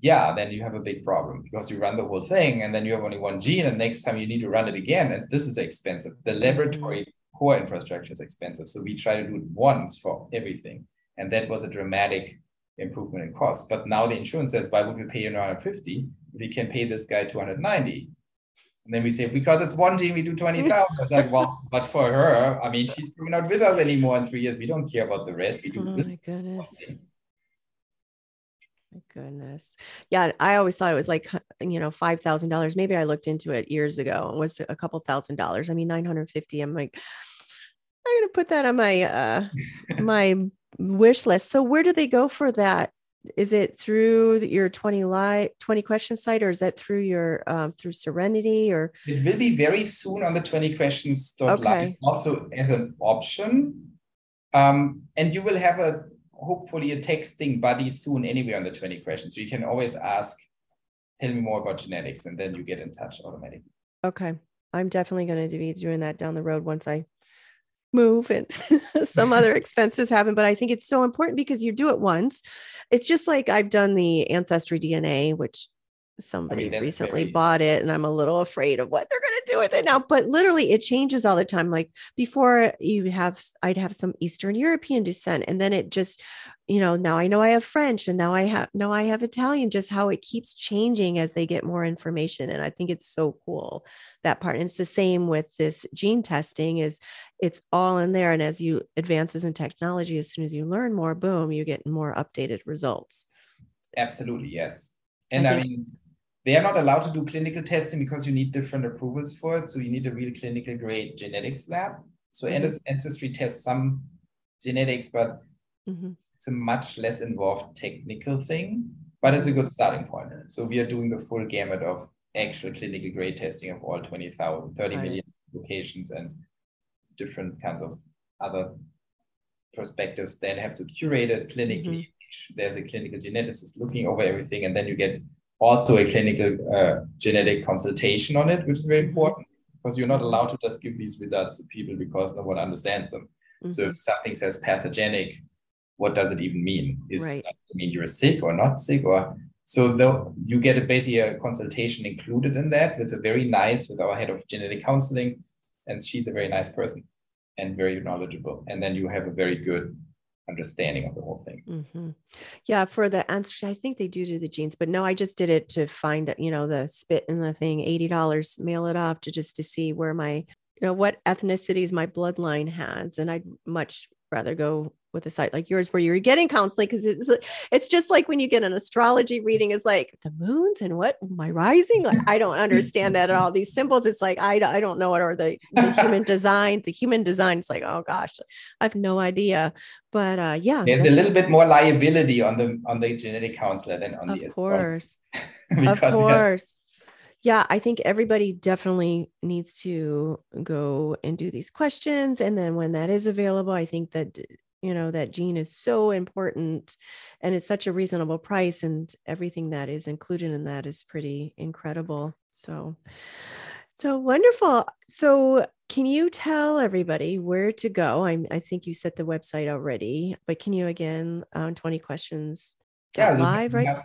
yeah then you have a big problem because you run the whole thing and then you have only one gene and next time you need to run it again and this is expensive. The laboratory core infrastructure is expensive. So we try to do it once for everything. And that was a dramatic improvement in cost but now the insurance says why would we pay you 950 if we can pay this guy 290 and then we say, because it's one gene, we do 20,000. It's like, well, but for her, I mean, she's probably not with us anymore in three years. We don't care about the rest. We do oh this. My goodness. My goodness. Yeah. I always thought it was like, you know, $5,000. Maybe I looked into it years ago and was a couple thousand dollars. I mean, 950. I'm like, I'm going to put that on my, uh, my wish list. So where do they go for that? is it through your 20 live 20 question site or is that through your um, through serenity or it will be very soon on the 20 questions okay. also as an option um, and you will have a hopefully a texting buddy soon anyway on the 20 questions so you can always ask tell me more about genetics and then you get in touch automatically okay i'm definitely going to be doing that down the road once i move and some other expenses happen but i think it's so important because you do it once. It's just like i've done the ancestry dna which somebody I mean, recently very... bought it and i'm a little afraid of what they're going to do with it now but literally it changes all the time. Like before you have i'd have some eastern european descent and then it just you know now i know i have french and now i have now i have italian just how it keeps changing as they get more information and i think it's so cool that part and it's the same with this gene testing is it's all in there and as you advances in technology as soon as you learn more boom you get more updated results absolutely yes and i, think- I mean they are not allowed to do clinical testing because you need different approvals for it. So you need a real clinical grade genetics lab. So mm-hmm. Ancestry tests some genetics, but mm-hmm. It's a much less involved technical thing, but it's a good starting point. So we are doing the full gamut of actual clinical grade testing of all 20,000, 30 right. million locations and different kinds of other perspectives. Then have to curate it clinically. Mm-hmm. There's a clinical geneticist looking over everything, and then you get also a clinical uh, genetic consultation on it, which is very important because you're not allowed to just give these results to people because no one understands them. Mm-hmm. So if something says pathogenic, what does it even mean? Is right. that mean you're sick or not sick? Or so though you get a basically a consultation included in that with a very nice with our head of genetic counseling, and she's a very nice person and very knowledgeable. And then you have a very good understanding of the whole thing. Mm-hmm. Yeah, for the answer, I think they do do the genes, but no, I just did it to find, you know, the spit in the thing, eighty dollars, mail it off to just to see where my, you know, what ethnicities my bloodline has, and I'd much rather go with a site like yours where you're getting counseling because it's it's just like when you get an astrology reading is like the moons and what? My rising? Like I don't understand that at all. These symbols it's like I, I don't know what or the, the human design the human design. It's like oh gosh I have no idea. But uh yeah there's definitely. a little bit more liability on the on the genetic counselor than on the of the course. of course. Yeah, I think everybody definitely needs to go and do these questions. And then when that is available, I think that you know that gene is so important and it's such a reasonable price and everything that is included in that is pretty incredible. So so wonderful. So can you tell everybody where to go? I i think you set the website already but can you again um, 20 questions yeah live right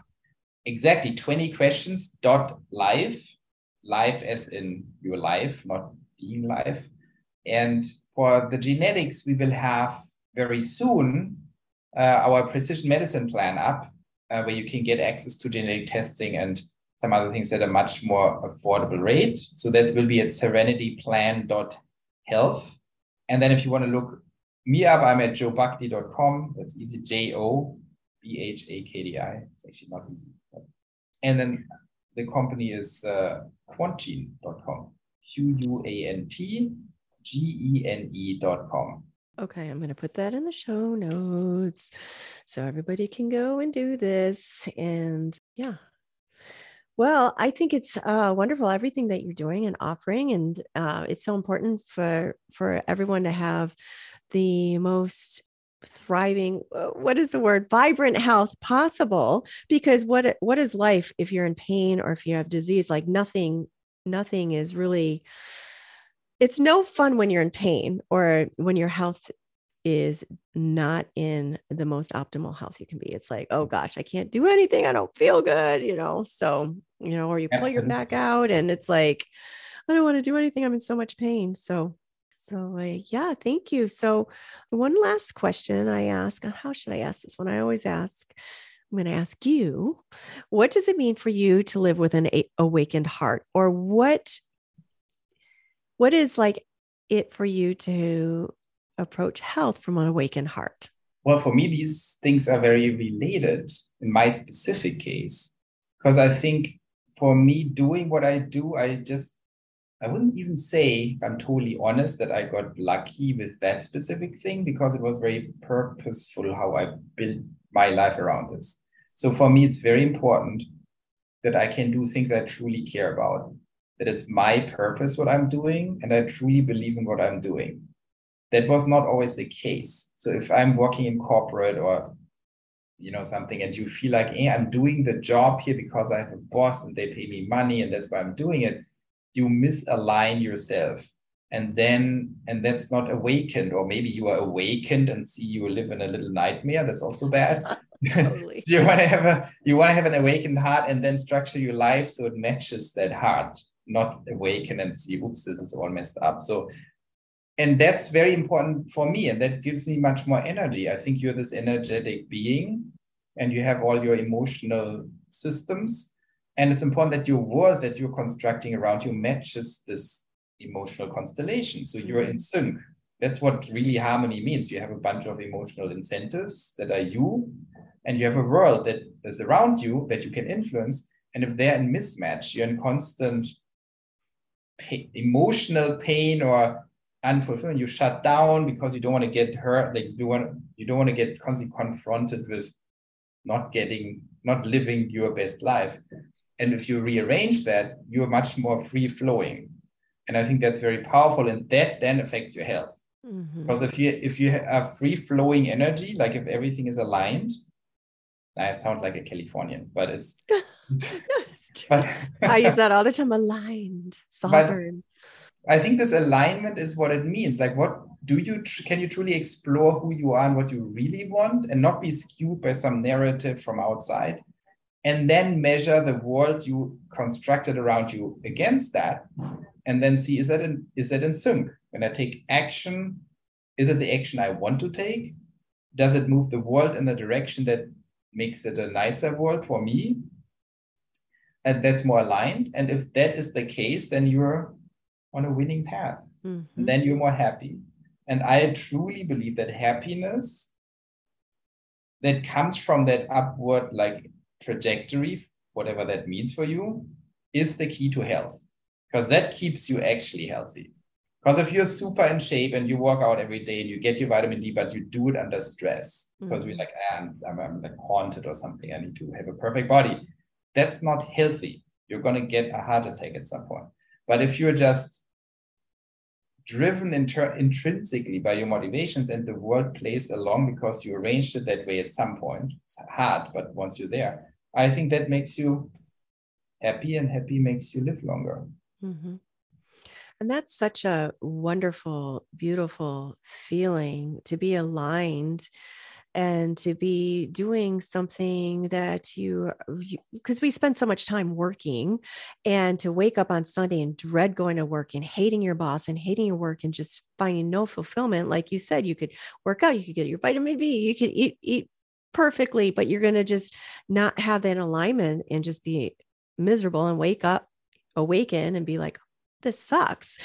exactly 20 questions dot live live as in your life not being live. And for the genetics, we will have very soon uh, our precision medicine plan up, uh, where you can get access to genetic testing and some other things at a much more affordable rate. So that will be at serenityplan.health. And then if you want to look me up, I'm at jobhakdi.com. That's easy, J O B H A K D I. It's actually not easy. And then the company is uh, Q U A N T G E N E.com. Okay, I'm going to put that in the show notes so everybody can go and do this. And yeah. Well, I think it's uh, wonderful everything that you're doing and offering, and uh, it's so important for for everyone to have the most thriving uh, what is the word vibrant health possible because what what is life if you're in pain or if you have disease like nothing nothing is really it's no fun when you're in pain or when your health is not in the most optimal health you can be. It's like, oh gosh, I can't do anything. I don't feel good, you know. So, you know, or you pull Absolutely. your back out and it's like, I don't want to do anything. I'm in so much pain. So, so uh, yeah, thank you. So, one last question I ask, how should I ask this one? I always ask, I'm going to ask you, what does it mean for you to live with an awakened heart or what what is like it for you to approach health from an awakened heart? Well, for me, these things are very related in my specific case, because I think for me, doing what I do, I just, I wouldn't even say, I'm totally honest, that I got lucky with that specific thing because it was very purposeful how I built my life around this. So for me, it's very important that I can do things I truly care about that it's my purpose what I'm doing, and I truly believe in what I'm doing. That was not always the case. So if I'm working in corporate or you know something and you feel like hey i'm doing the job here because i have a boss and they pay me money and that's why i'm doing it you misalign yourself and then and that's not awakened or maybe you are awakened and see you live in a little nightmare that's also bad totally. you want to have a you want to have an awakened heart and then structure your life so it matches that heart not awaken and see, oops, this is all messed up. So, and that's very important for me. And that gives me much more energy. I think you're this energetic being and you have all your emotional systems. And it's important that your world that you're constructing around you matches this emotional constellation. So you're in mm-hmm. sync. That's what really harmony means. You have a bunch of emotional incentives that are you, and you have a world that is around you that you can influence. And if they're in mismatch, you're in constant pain, emotional pain or unfulfillment, you shut down because you don't want to get hurt. Like you want you don't want to get constantly confronted with not getting, not living your best life. And if you rearrange that, you're much more free flowing. And I think that's very powerful. And that then affects your health. Mm-hmm. Because if you if you have free flowing energy, like if everything is aligned, I sound like a Californian, but it's. but, I use that all the time. Aligned, sovereign. I think this alignment is what it means. Like, what do you can you truly explore who you are and what you really want, and not be skewed by some narrative from outside, and then measure the world you constructed around you against that, and then see is that in is that in sync? When I take action, is it the action I want to take? Does it move the world in the direction that makes it a nicer world for me and that's more aligned and if that is the case then you're on a winning path mm-hmm. then you're more happy and i truly believe that happiness that comes from that upward like trajectory whatever that means for you is the key to health because that keeps you actually healthy because if you're super in shape and you work out every day and you get your vitamin D, but you do it under stress mm-hmm. because we're like, ah, I'm, I'm, I'm like haunted or something. I need to have a perfect body. That's not healthy. You're going to get a heart attack at some point. But if you're just driven inter- intrinsically by your motivations and the world plays along because you arranged it that way at some point, it's hard, but once you're there, I think that makes you happy and happy makes you live longer. Mm-hmm. And that's such a wonderful, beautiful feeling to be aligned and to be doing something that you because we spend so much time working and to wake up on sunday and dread going to work and hating your boss and hating your work and just finding no fulfillment like you said you could work out you could get your vitamin b you could eat eat perfectly but you're going to just not have that alignment and just be miserable and wake up awaken and be like this sucks.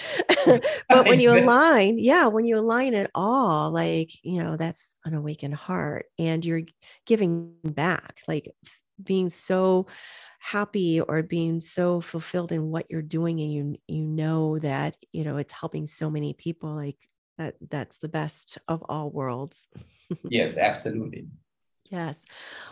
but when you align, yeah, when you align it all, like, you know, that's an awakened heart and you're giving back, like being so happy or being so fulfilled in what you're doing and you you know that you know it's helping so many people like that that's the best of all worlds. Yes absolutely Yes.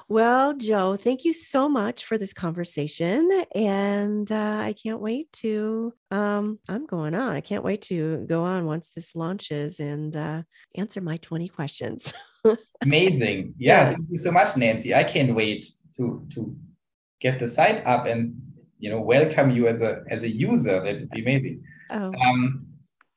Well, Jo, thank you so much for this conversation. And uh, I can't wait to, um, I'm going on. I can't wait to go on once this launches and uh, answer my 20 questions. Amazing. Yeah, Thank you so much, Nancy. I can't wait to, to get the site up and, you know, welcome you as a, as a user. That would be amazing. Oh. Um,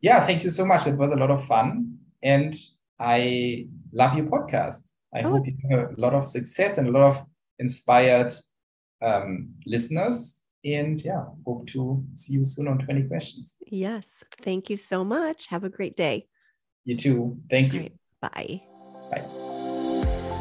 yeah, thank you so much. It was a lot of fun. And I love your podcast. I oh. hope you have a lot of success and a lot of inspired um, listeners. And yeah, hope to see you soon on 20 questions. Yes. Thank you so much. Have a great day. You too. Thank you. Right. Bye. Bye.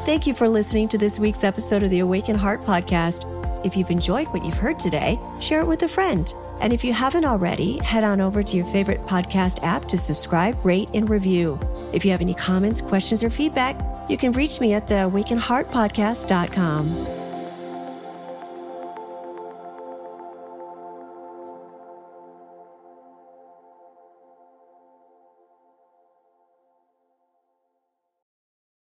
Thank you for listening to this week's episode of the Awaken Heart podcast. If you've enjoyed what you've heard today, share it with a friend. And if you haven't already, head on over to your favorite podcast app to subscribe, rate, and review. If you have any comments, questions, or feedback, you can reach me at the awakenheartpodcast.com.